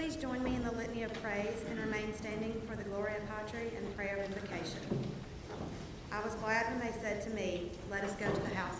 please join me in the litany of praise and remain standing for the Gloria Patri and prayer of invocation? I was glad when they said to me, Let us go to the house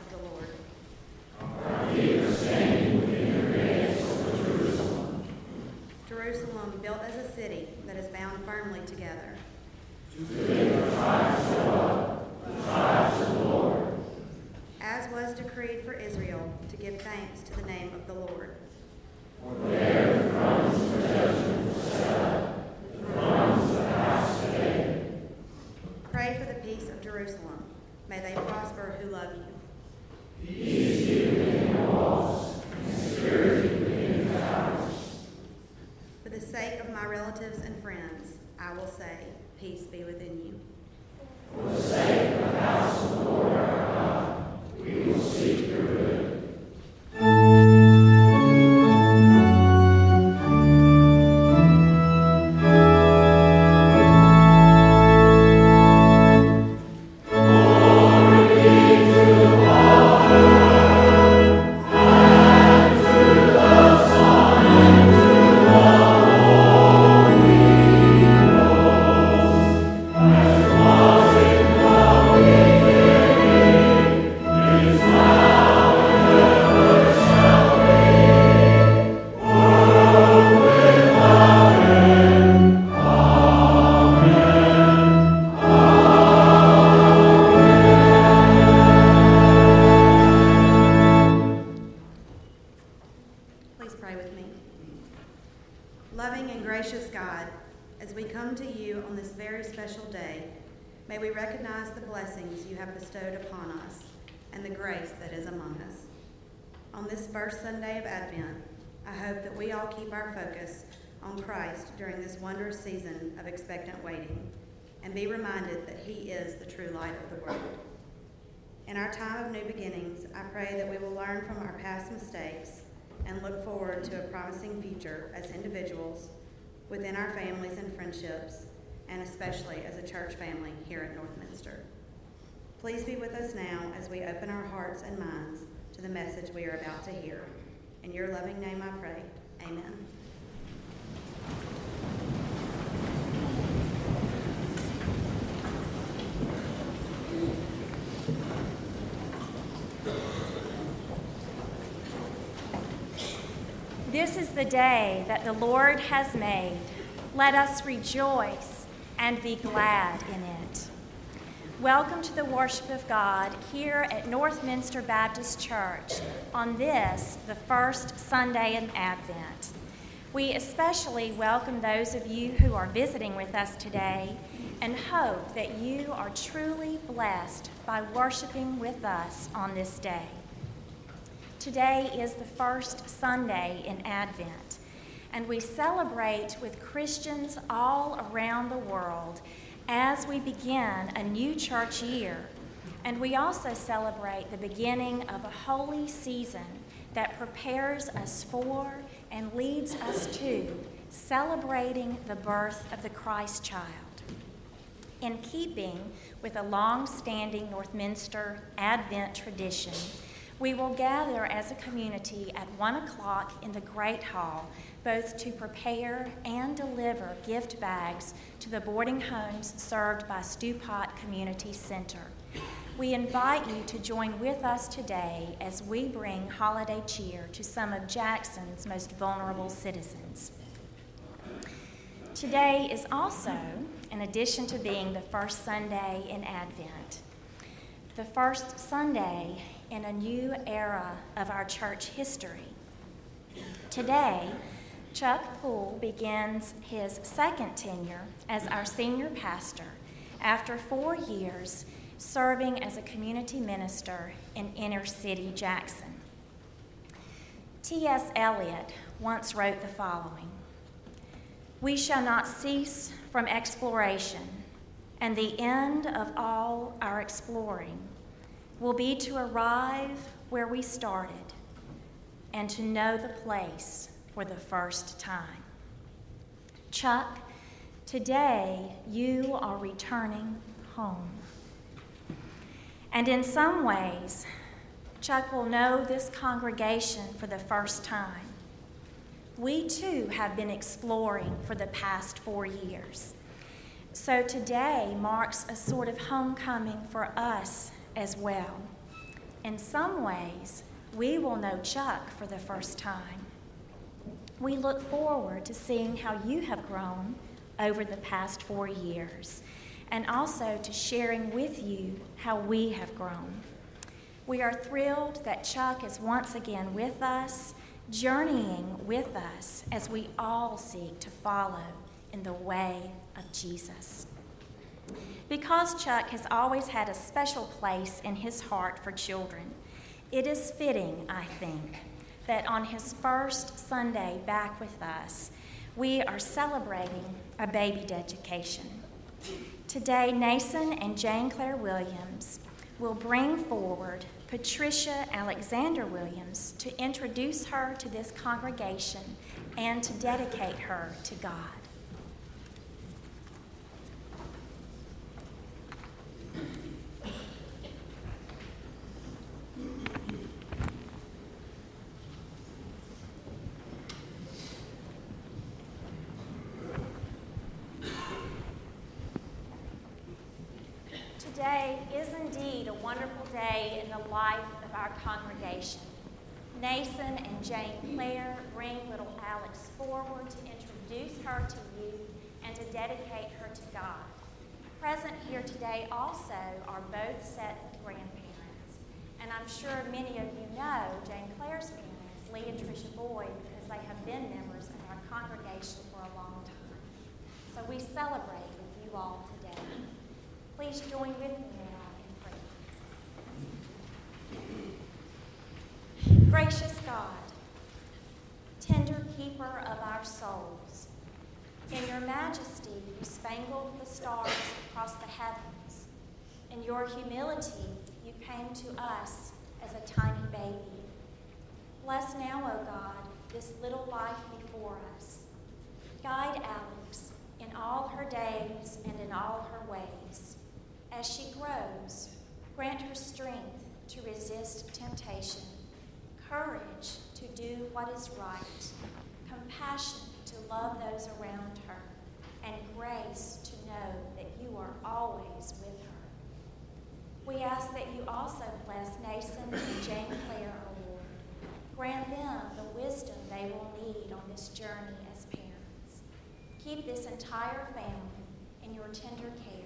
reminded that He is the true light of the world. In our time of new beginnings, I pray that we will learn from our past mistakes and look forward to a promising future as individuals, within our families and friendships, and especially as a church family here at Northminster. Please be with us now as we open our hearts and minds to the message we are about to hear. In your loving name I pray. Amen. This is the day that the Lord has made. Let us rejoice and be glad in it. Welcome to the worship of God here at Northminster Baptist Church on this, the first Sunday in Advent. We especially welcome those of you who are visiting with us today and hope that you are truly blessed by worshiping with us on this day. Today is the first Sunday in Advent, and we celebrate with Christians all around the world as we begin a new church year. And we also celebrate the beginning of a holy season that prepares us for and leads us to celebrating the birth of the Christ child. In keeping with a long standing Northminster Advent tradition, we will gather as a community at 1 o'clock in the Great Hall, both to prepare and deliver gift bags to the boarding homes served by Stewpot Community Center. We invite you to join with us today as we bring holiday cheer to some of Jackson's most vulnerable citizens. Today is also, in addition to being the first Sunday in Advent, the first Sunday in a new era of our church history. Today, Chuck Poole begins his second tenure as our senior pastor after four years serving as a community minister in inner city Jackson. T.S. Eliot once wrote the following We shall not cease from exploration, and the end of all our exploring will be to arrive where we started and to know the place for the first time. Chuck, today you are returning home. And in some ways, Chuck will know this congregation for the first time. we too have been exploring for the past four years. So today marks a sort of homecoming for us as well. In some ways, we will know Chuck for the first time. We look forward to seeing how you have grown over the past four years and also to sharing with you how we have grown. We are thrilled that Chuck is once again with us, journeying with us as we all seek to follow in the way of Jesus. Because Chuck has always had a special place in his heart for children, it is fitting, I think, that on his first Sunday back with us, we are celebrating a baby dedication. Today, Nason and Jane Claire Williams will bring forward Patricia Alexander Williams to introduce her to this congregation and to dedicate her to God. Today is indeed a wonderful day in the life of our congregation. Nason and Jane Claire bring little Alex forward to introduce her to you and to dedicate her to God. Present here today also are both sets of grandparents. And I'm sure many of you know Jane Claire's parents, Lee and Tricia Boyd, because they have been members of our congregation for a long time. So we celebrate with you all. Please join with me now in prayer. Gracious God, tender keeper of our souls, in your majesty you spangled the stars across the heavens. In your humility you came to us as a tiny baby. Bless now, O God, this little life before us. Guide Alex in all her days and in all her ways. As she grows, grant her strength to resist temptation, courage to do what is right, compassion to love those around her, and grace to know that you are always with her. We ask that you also bless Nason and Jane Claire, O Lord. Grant them the wisdom they will need on this journey as parents. Keep this entire family in your tender care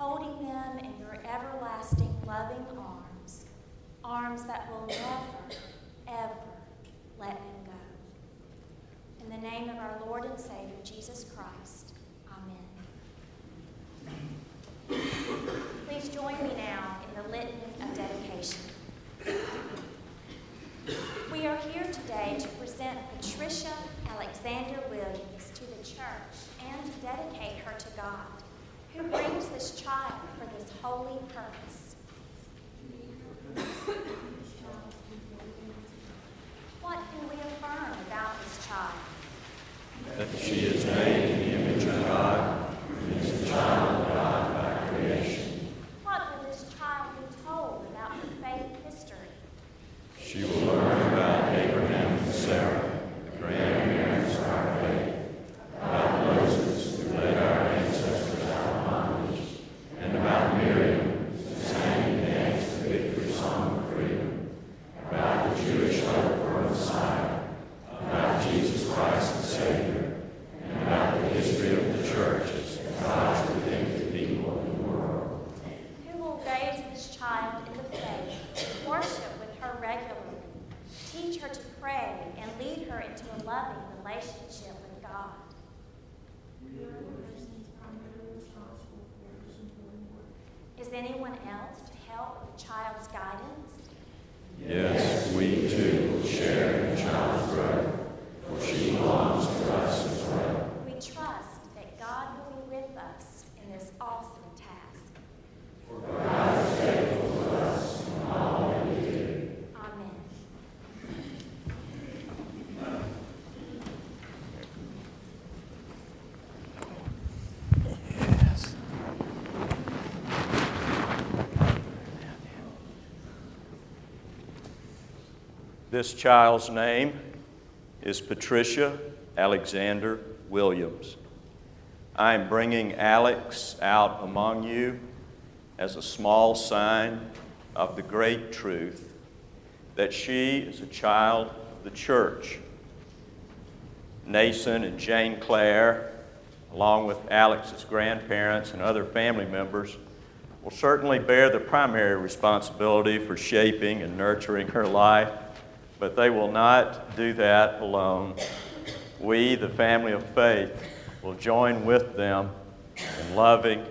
holding them in your everlasting loving arms, arms that will never, ever let them go. In the name of our Lord and Savior, Jesus Christ, Amen. Please join me now in the litany of dedication. We are here today to present Patricia Alexander Williams to the church and to dedicate her to God who brings this child for this holy purpose. What can we affirm about this child? That she is made in the image of God, and is a child of God by creation. What will this child be told about her faith history? She will learn about Abraham and Sarah, the grandparents of our faith, about Moses, who led our ancestors out of bondage, and about Miriam, who sang and danced the victory song of freedom, about the Jewish hope for a Messiah, about Jesus Christ the Savior, and about the history of the church as God's redemptive people in the world. Who will raise this child in the faith, worship with her regularly, teach her to pray, and lead her into a loving relationship with God? Is anyone else to help with the child's guidance? Yes, we too will share in the child's growth, for she belongs to us as well. We trust that God will be with us in this awesome task. Amen. This child's name is Patricia Alexander Williams. I am bringing Alex out among you as a small sign of the great truth that she is a child of the church. Nason and Jane Claire, along with Alex's grandparents and other family members, will certainly bear the primary responsibility for shaping and nurturing her life, but they will not do that alone. We, the family of faith, will join with them in loving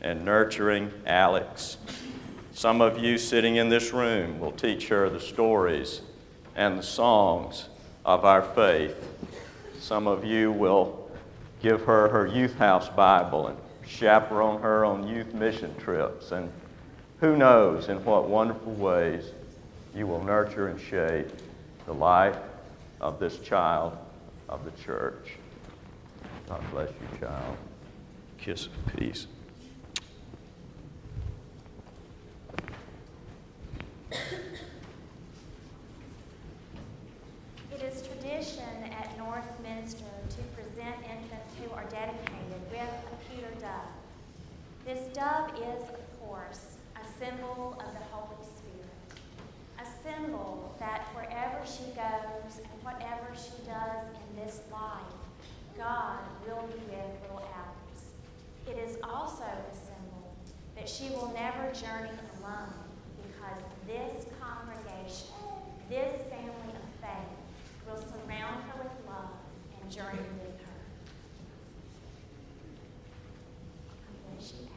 and nurturing Alex. Some of you sitting in this room will teach her the stories and the songs of our faith. Some of you will give her her youth house Bible and chaperone her on youth mission trips. And who knows in what wonderful ways you will nurture and shape the life of this child of the church. God bless you, child. Kiss of peace. It is tradition at Northminster to present infants who are dedicated with a pewter dove. This dove is, of course, a symbol of the Holy Spirit, a symbol that wherever she goes and whatever she does in this life, God will be with little Alex. It is also a symbol that she will never journey alone because this congregation, this family of faith, will surround her with love and journey with her. God bless you, Alex.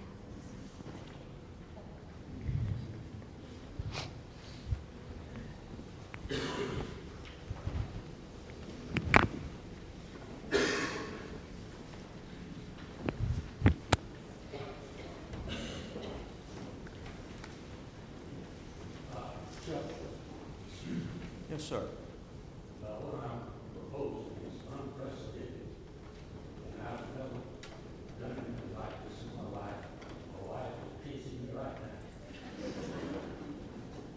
Yes, sir. Uh, what I'm proposing is unprecedented, and I've never done anything like this in my life. My wife is teasing me right now.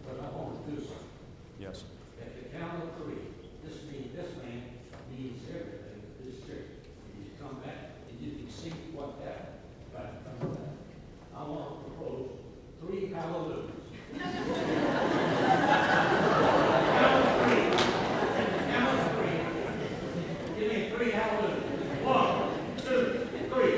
But I want to do something. Yes. At the count of three, this means, this man means everything to this church. And you come back and you can see what happened right in front of that. I want to propose three hallelujahs. Count of three. Give me three hallelujahs. One, two, three.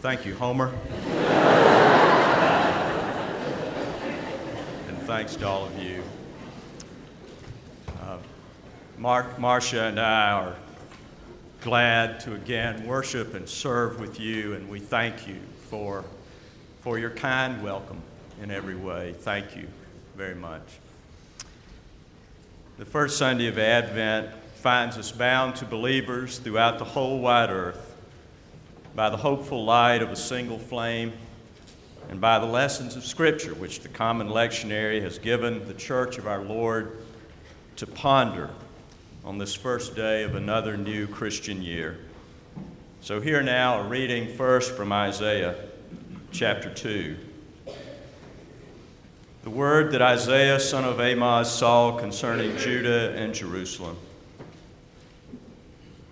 Thank Homer. and thanks to all of you. Uh, Mark, Marcia, and I are glad to again worship and serve with you, and we thank you for, for your kind welcome in every way. Thank you very much. The first Sunday of Advent finds us bound to believers throughout the whole wide earth by the hopeful light of a single flame and by the lessons of Scripture which the common lectionary has given the church of our Lord to ponder on this first day of another new Christian year. So, here now a reading first from Isaiah chapter 2. The word that Isaiah, son of Amoz, saw concerning Judah and Jerusalem.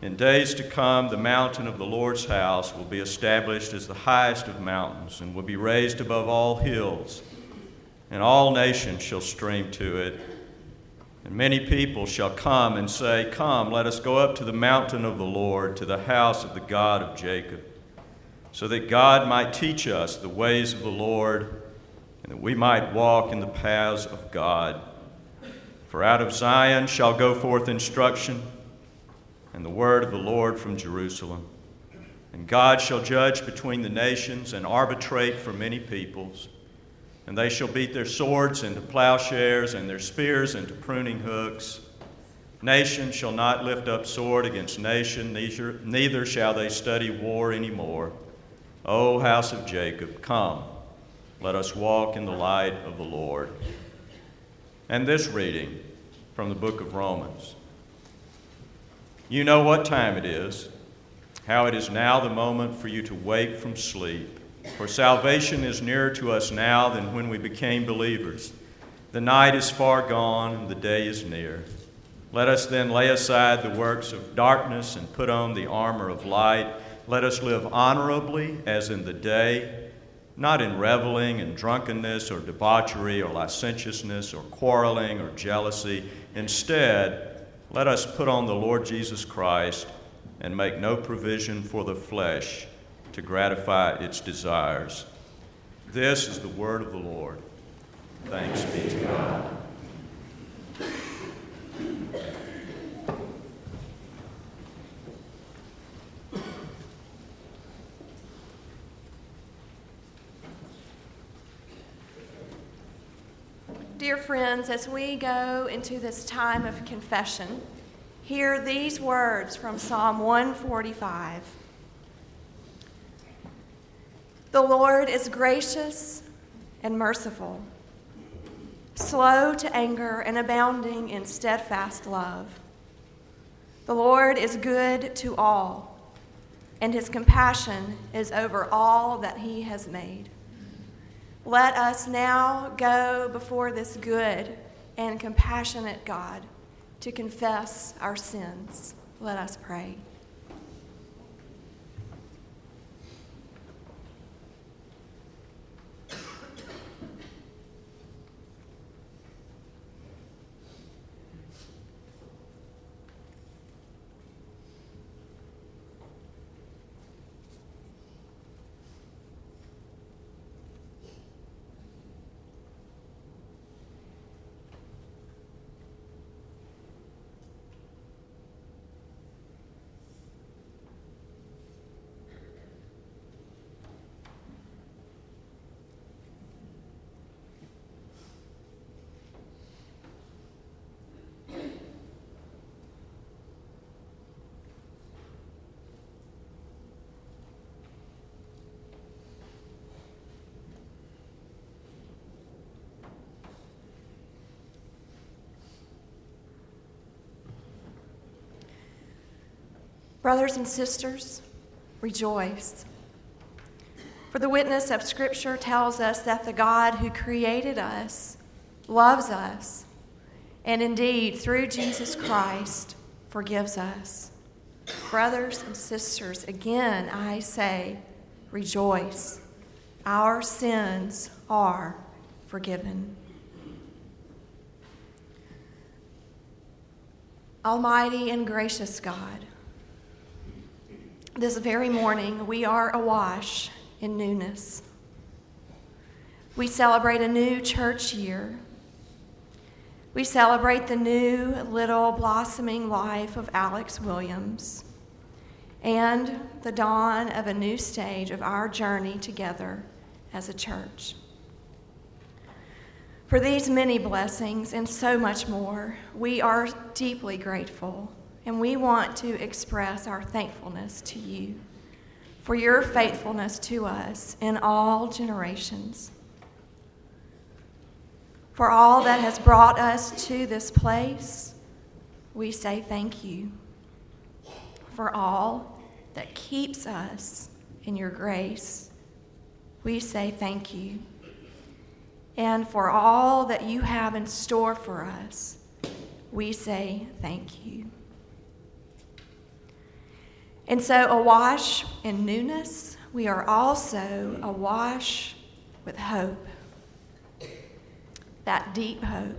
In days to come, the mountain of the Lord's house will be established as the highest of mountains and will be raised above all hills, and all nations shall stream to it. And many people shall come and say, Come, let us go up to the mountain of the Lord, to the house of the God of Jacob, so that God might teach us the ways of the Lord, and that we might walk in the paths of God. For out of Zion shall go forth instruction and the word of the Lord from Jerusalem. And God shall judge between the nations and arbitrate for many peoples. And they shall beat their swords into plowshares and their spears into pruning hooks. Nation shall not lift up sword against nation, neither, shall they study war any more. O house of Jacob, come, let us walk in the light of the Lord. and this reading from the book of Romans. You know what time it is, how it is now the moment for you to wake from sleep. For salvation is nearer to us now than when we became believers. The night is far gone, and the day is near. Let us then lay aside the works of darkness and put on the armor of light. Let us live honorably as in the day, not in reveling and drunkenness or debauchery or licentiousness or quarreling or jealousy. Instead, let us put on the Lord Jesus Christ and make no provision for the flesh to gratify its desires. This is the word of the Lord. Thanks be to God. Dear friends, as we go into this time of confession, hear these words from Psalm 145. The Lord is gracious and merciful, slow to anger and abounding in steadfast love. The Lord is good to all, and his compassion is over all that he has made. Let us now go before this good and compassionate God to confess our sins. Let us pray. Brothers and sisters, rejoice. For the witness of Scripture tells us that the God who created us loves us, and indeed, through Jesus Christ, forgives us. Brothers and sisters, again I say, rejoice. Our sins are forgiven. Almighty and gracious God, this very morning, we are awash in newness. We celebrate a new church year. We celebrate the new little blossoming life of Alex Williams and the dawn of a new stage of our journey together as a church. For these many blessings and so much more, we are deeply grateful and we want to express our thankfulness to you for your faithfulness to us in all generations. For all that has brought us to this place, we say thank you. For all that keeps us in your grace, we say thank you. And for all that you have in store for us, we say thank you. And so, awash in newness, we are also awash with hope. That deep hope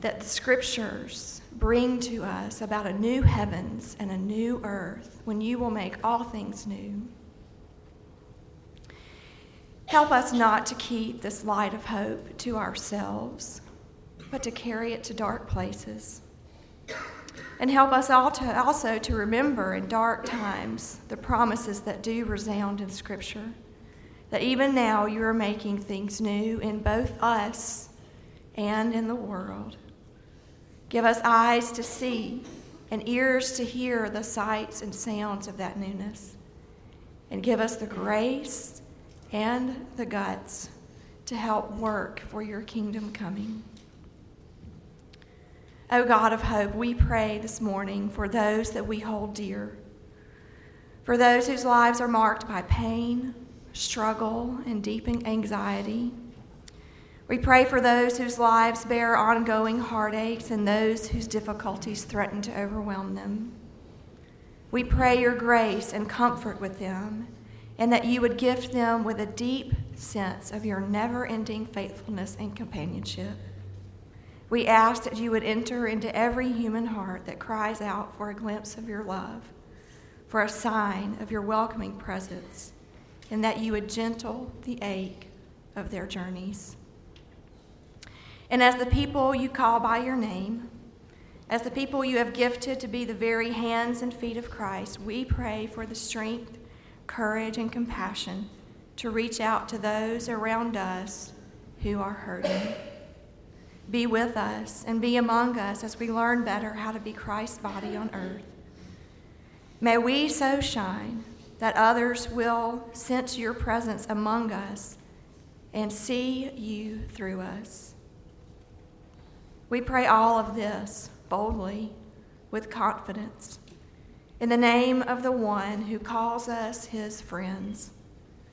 that the scriptures bring to us about a new heavens and a new earth when you will make all things new. Help us not to keep this light of hope to ourselves, but to carry it to dark places and help us all to, also to remember in dark times the promises that do resound in Scripture. That even now you are making things new in both us and in the world. Give us eyes to see and ears to hear the sights and sounds of that newness. And give us the grace and the guts to help work for your kingdom coming. O God of hope, we pray this morning for those that we hold dear, for those whose lives are marked by pain, struggle, and deepening anxiety. We pray for those whose lives bear ongoing heartaches and those whose difficulties threaten to overwhelm them. We pray your grace and comfort with them, and that you would gift them with a deep sense of your never ending faithfulness and companionship. We ask that you would enter into every human heart that cries out for a glimpse of your love, for a sign of your welcoming presence, and that you would gentle the ache of their journeys. And as the people you call by your name, as the people you have gifted to be the very hands and feet of Christ, we pray for the strength, courage, and compassion to reach out to those around us who are hurting. Be with us and be among us as we learn better how to be Christ's body on earth. May we so shine that others will sense your presence among us and see you through us. We pray all of this boldly, with confidence, in the name of the one who calls us his friends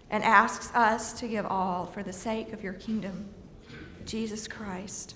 and asks us to give all for the sake of your kingdom, Jesus Christ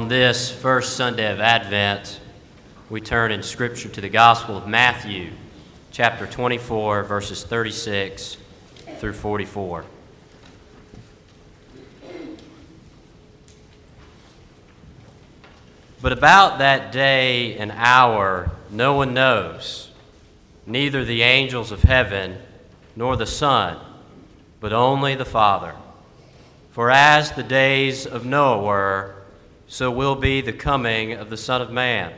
On this first Sunday of Advent, we turn in Scripture to the Gospel of Matthew, chapter 24, verses 36 through 44. But about that day and hour no one knows, neither the angels of heaven nor the Son, but only the Father. For as the days of Noah were, so will be the coming of the Son of Man.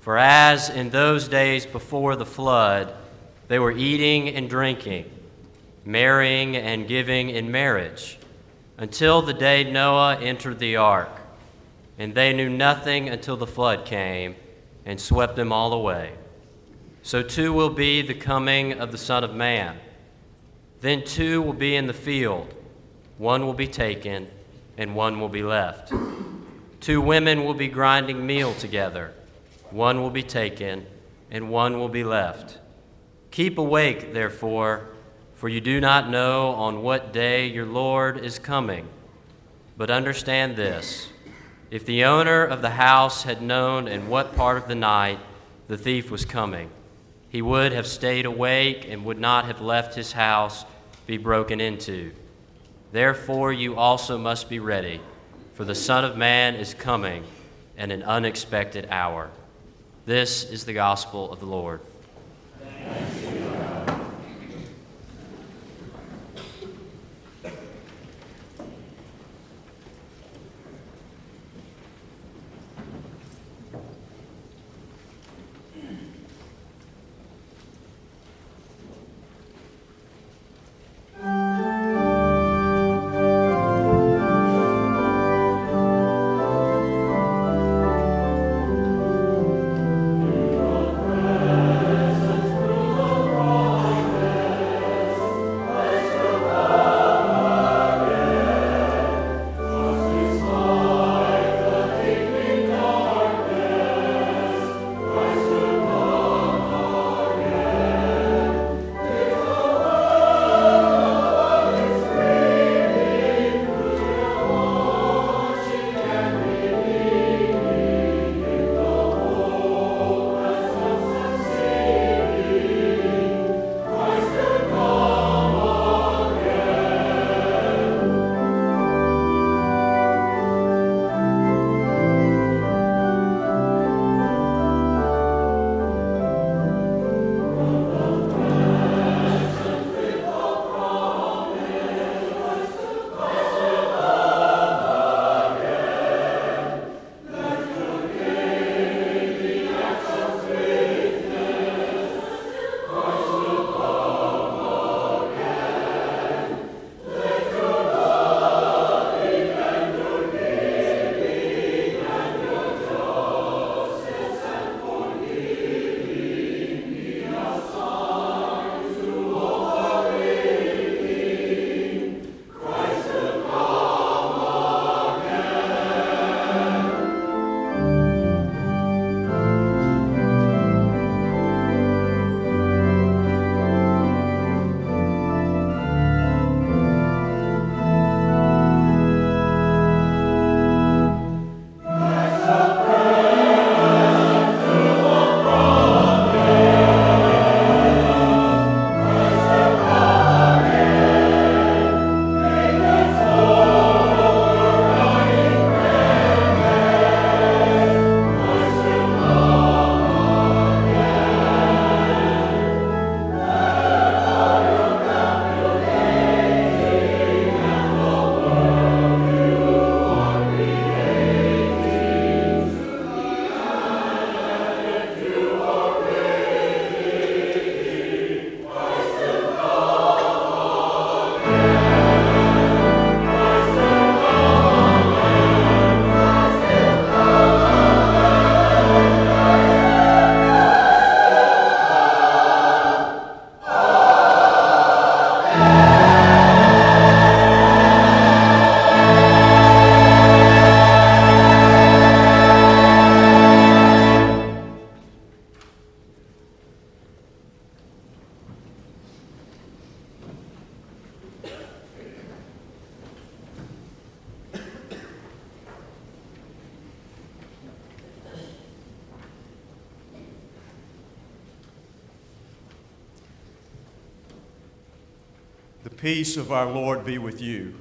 For as in those days before the flood, they were eating and drinking, marrying and giving in marriage, until the day Noah entered the ark and they knew nothing until the flood came and swept them all away. So too will be the coming of the Son of Man. Then two will be in the field, one will be taken, and one will be left. Two women will be grinding meal together, one will be taken, and one will be left. Keep awake, therefore, for you do not know on what day your Lord is coming. But understand this. If the owner of the house had known in what part of the night the thief was coming, he would have stayed awake and would not have left his house be broken into. Therefore, you also must be ready, for the Son of Man is coming at an unexpected hour. This is the gospel of the Lord. Peace of our Lord be with you.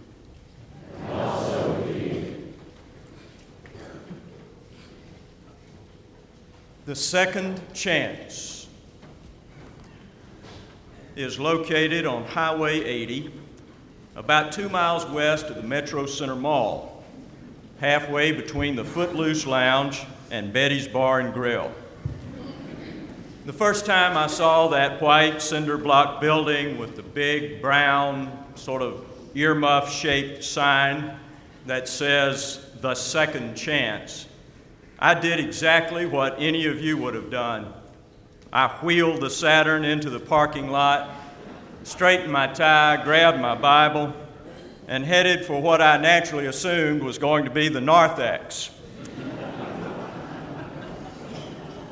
The second chance is located on Highway 80, about two miles west of the Metro Center Mall, halfway between the Footloose Lounge and Betty's Bar and Grill. The first time I saw that white cinder block building with the big brown, sort of earmuff shaped sign that says the second chance, I did exactly what any of you would have done. I wheeled the Saturn into the parking lot, straightened my tie, grabbed my Bible, and headed for what I naturally assumed was going to be the narthex.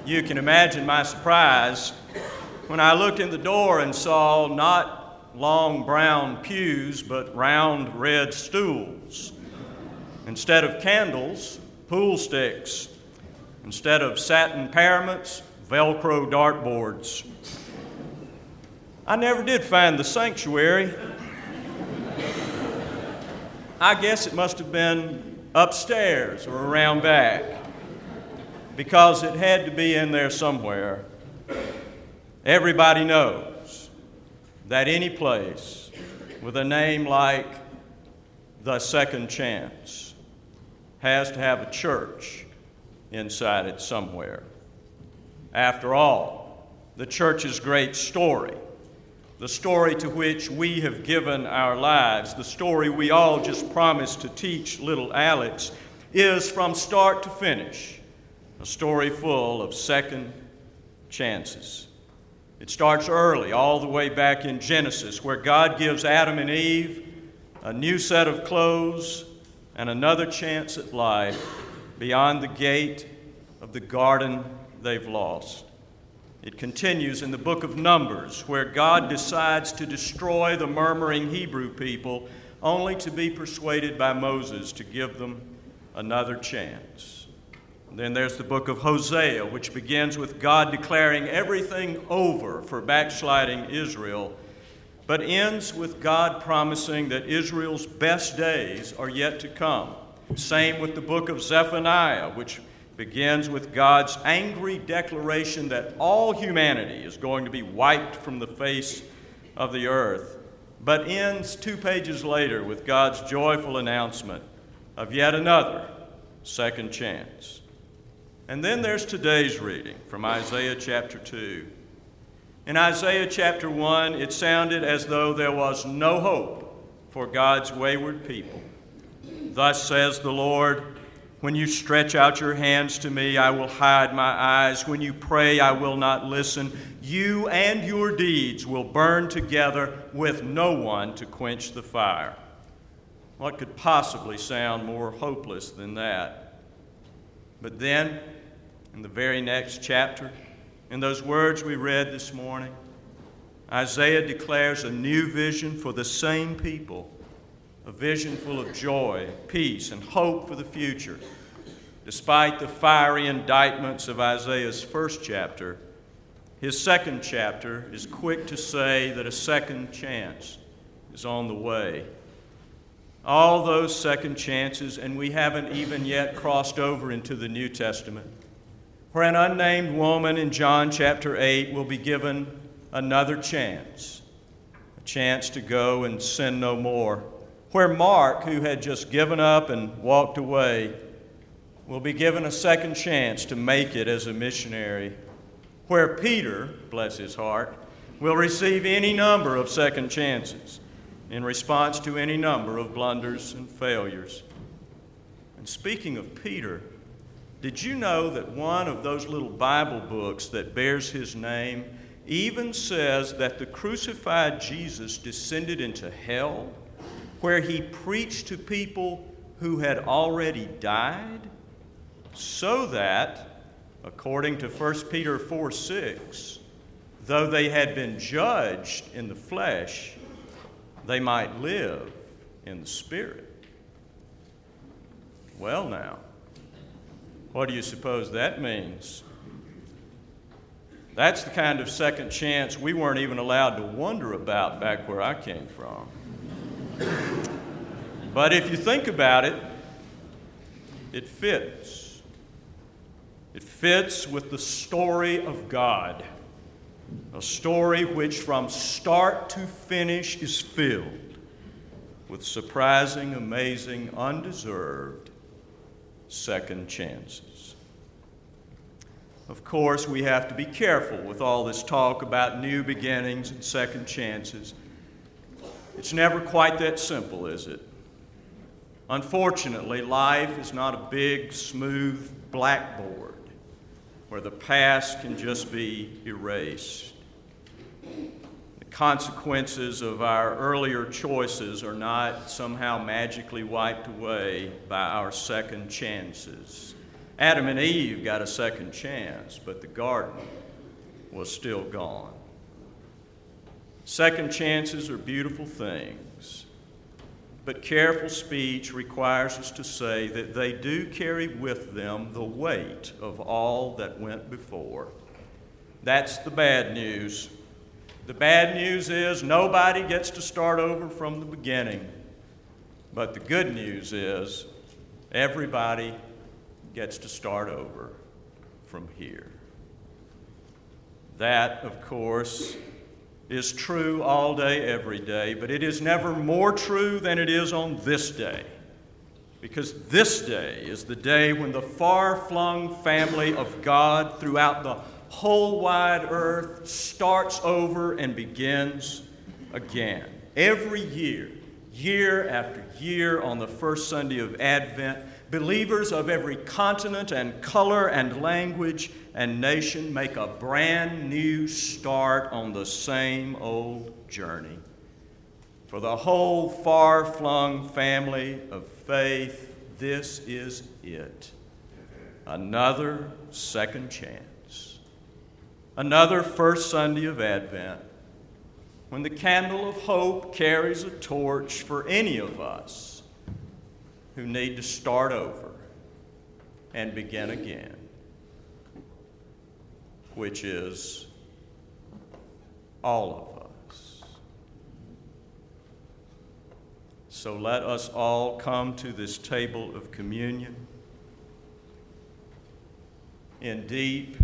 You can imagine my surprise when I looked in the door and saw not long brown pews, but round red stools. Instead of candles, pool sticks. Instead of satin paraments, Velcro dartboards. I never did find the sanctuary. I guess it must have been upstairs or around back because it had to be in there somewhere. Everybody knows that any place with a name like the Second Chance has to have a church inside it somewhere. After all, the church's great story, the story to which we have given our lives, the story we all just promised to teach little Alex, is from start to finish a story full of second chances. It starts early, all the way back in Genesis, where God gives Adam and Eve a new set of clothes and another chance at life beyond the gate of the garden they've lost. It continues in the book of Numbers, where God decides to destroy the murmuring Hebrew people, only to be persuaded by Moses to give them another chance. Then there's the book of Hosea, which begins with God declaring everything over for backsliding Israel, but ends with God promising that Israel's best days are yet to come. Same with the book of Zephaniah, which begins with God's angry declaration that all humanity is going to be wiped from the face of the earth, but ends two pages later with God's joyful announcement of yet another second chance. And then there's today's reading from Isaiah chapter 2. In Isaiah chapter 1, it sounded as though there was no hope for God's wayward people. Thus says the Lord When you stretch out your hands to me, I will hide my eyes. When you pray, I will not listen. You and your deeds will burn together with no one to quench the fire. What could possibly sound more hopeless than that? But then, in the very next chapter, in those words we read this morning, Isaiah declares a new vision for the same people, a vision full of joy, peace, and hope for the future. Despite the fiery indictments of Isaiah's first chapter, his second chapter is quick to say that a second chance is on the way. All those second chances, and we haven't even yet crossed over into the New Testament where an unnamed woman in John chapter 8 will be given another chance, a chance to go and sin no more. Where Mark, who had just given up and walked away, will be given a second chance to make it as a missionary. Where Peter, bless his heart, will receive any number of second chances in response to any number of blunders and failures. And speaking of Peter, did you know that one of those little Bible books that bears his name even says that the crucified Jesus descended into hell, where he preached to people who had already died, so that, according to 1 Peter 4 6, though they had been judged in the flesh, they might live in the Spirit? Well, now, what do you suppose that means? That's the kind of second chance we weren't even allowed to wonder about back where I came from. But if you think about it, it fits. It fits with the story of God, a story which from start to finish is filled with surprising, amazing, undeserved second chances. Of course, we have to be careful with all this talk about new beginnings and second chances. It's never quite that simple, is it? Unfortunately, life is not a big, smooth blackboard where the past can just be erased. Consequences of our earlier choices are not somehow magically wiped away by our second chances. Adam and Eve got a second chance, but the garden was still gone. Second chances are beautiful things, but careful speech requires us to say that they do carry with them the weight of all that went before. That's the bad news. The bad news is nobody gets to start over from the beginning. But the good news is everybody gets to start over from here. That, of course, is true all day, every day, but it is never more true than it is on this day. Because this day is the day when the far flung family of God throughout the whole wide earth starts over and begins again. Every year, year after year, on the first Sunday of Advent, believers of every continent and color and language and nation make a brand new start on the same old journey. For the whole far flung family of faith, this is it. Another second chance. Another first Sunday of Advent when the candle of hope carries a torch for any of us who need to start over and begin again which is all of us. So let us all come to this table of communion in deep,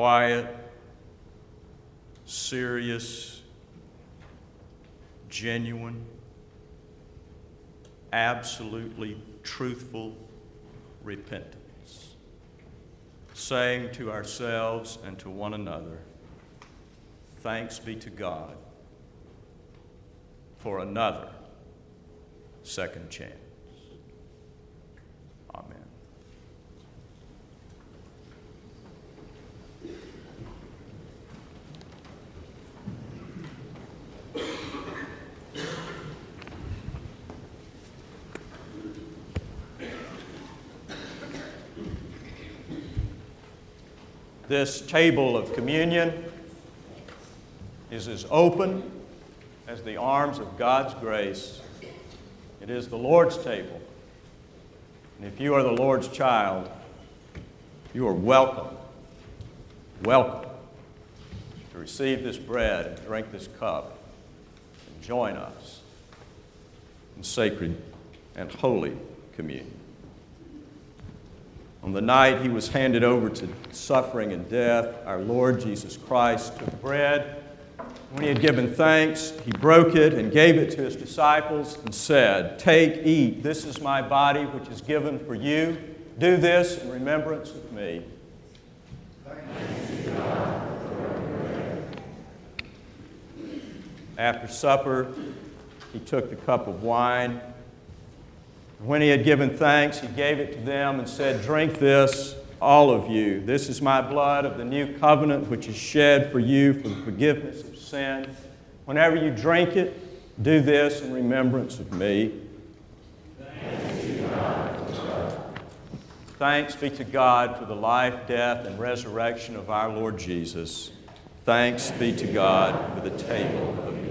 quiet, serious, genuine, absolutely truthful repentance saying to ourselves and to one another, Thanks be to God for another second chance. Amen. This table of communion is as open as the arms of God's grace. It is the Lord's table. And if you are the Lord's child, you are welcome, welcome to receive this bread and drink this cup and join us in sacred and holy communion. On the night he was handed over to suffering and death, our Lord Jesus Christ took bread. When he had given thanks, he broke it and gave it to his disciples and said, Take, eat, this is my body which is given for you. Do this in remembrance of me. After supper, he took the cup of wine. When he had given thanks, he gave it to them and said, Drink this, all of you. This is my blood of the new covenant, which is shed for you for the forgiveness of sin. Whenever you drink it, do this in remembrance of me. Thanks be to God for the life, death, and resurrection of our Lord Jesus. Thanks be to God for the table of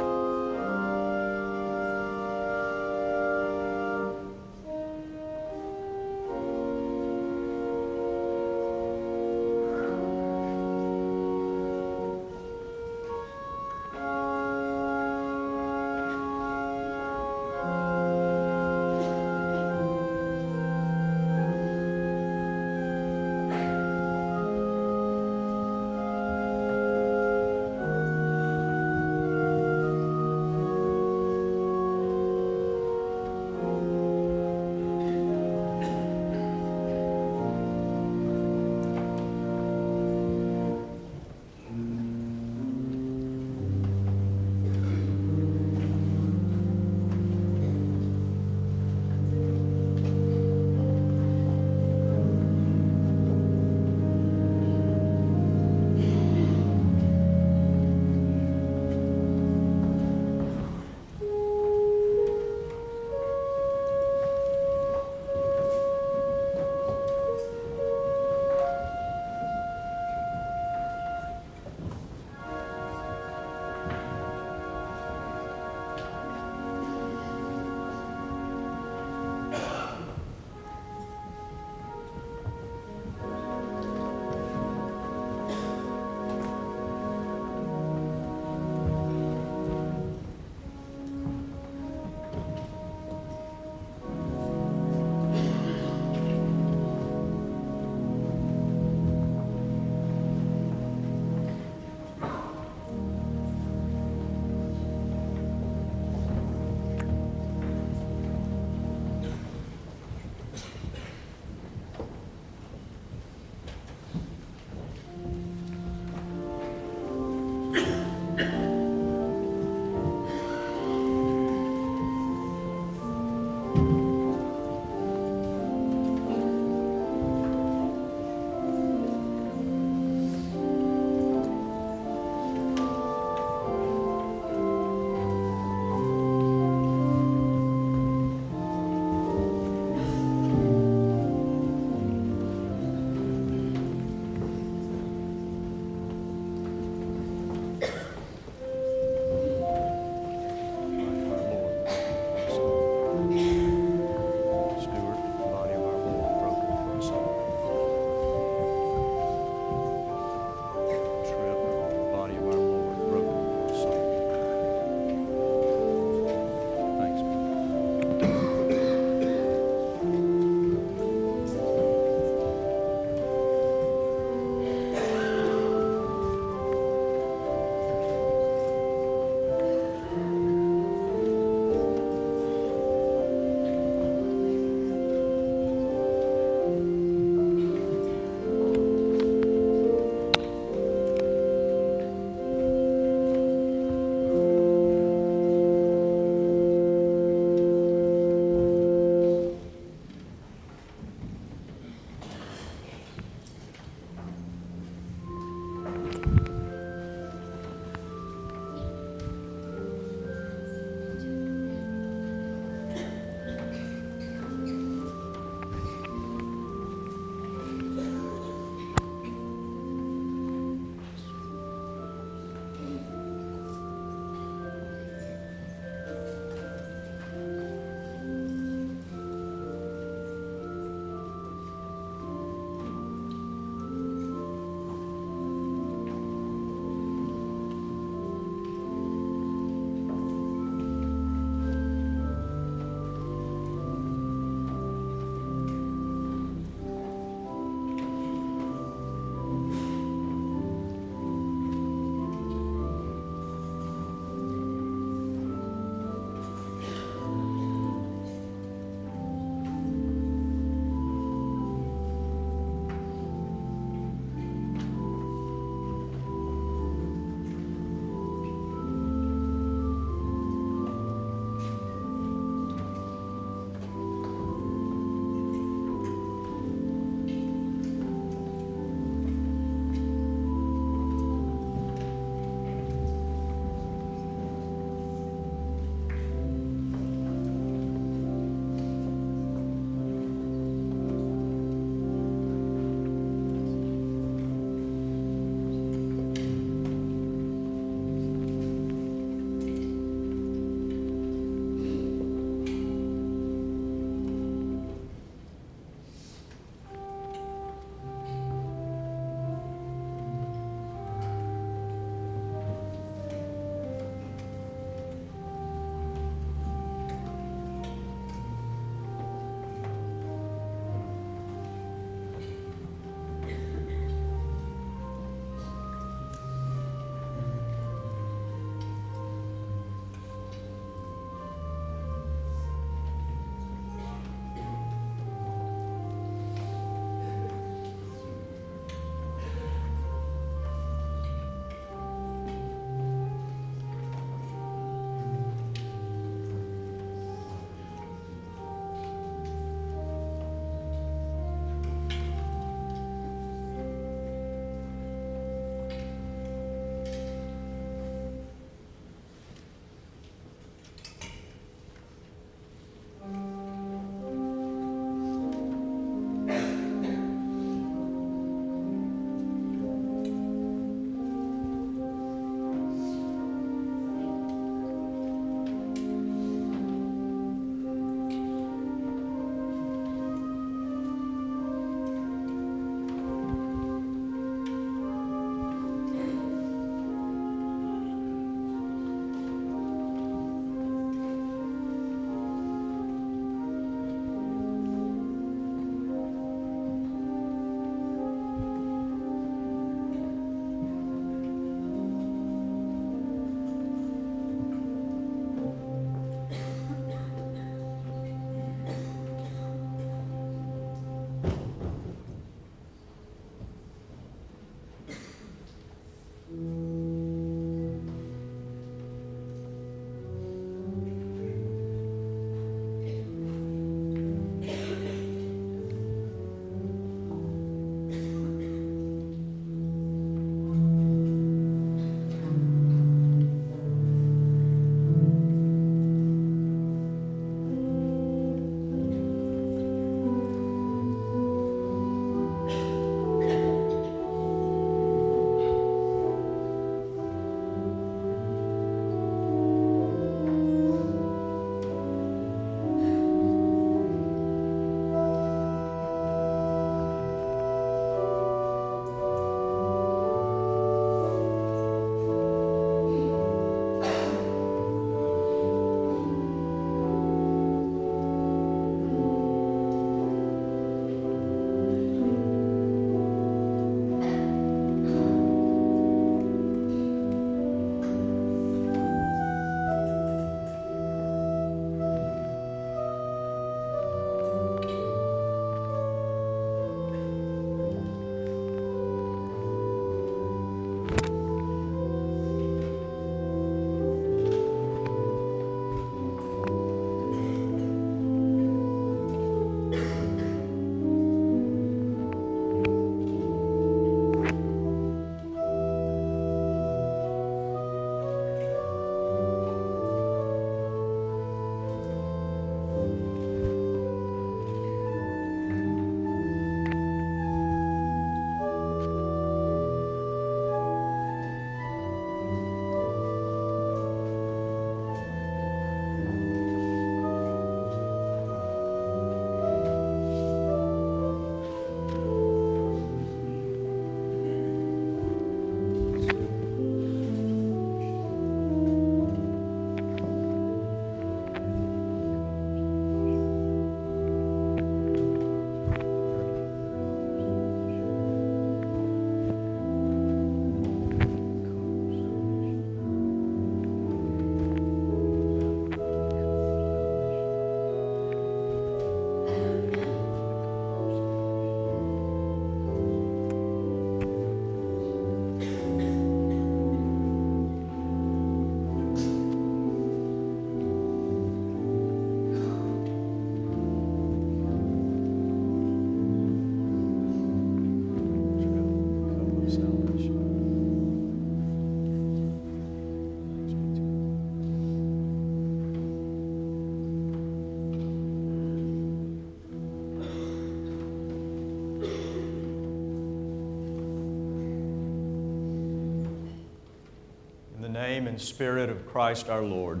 and spirit of Christ our Lord,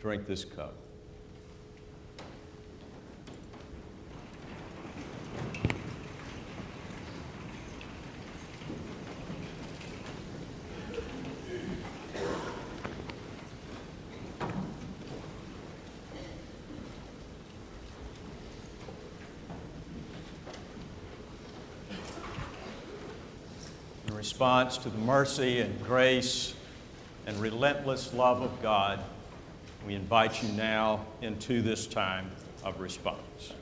drink this cup. In response to the mercy and grace and relentless love of God, we invite you now into this time of response.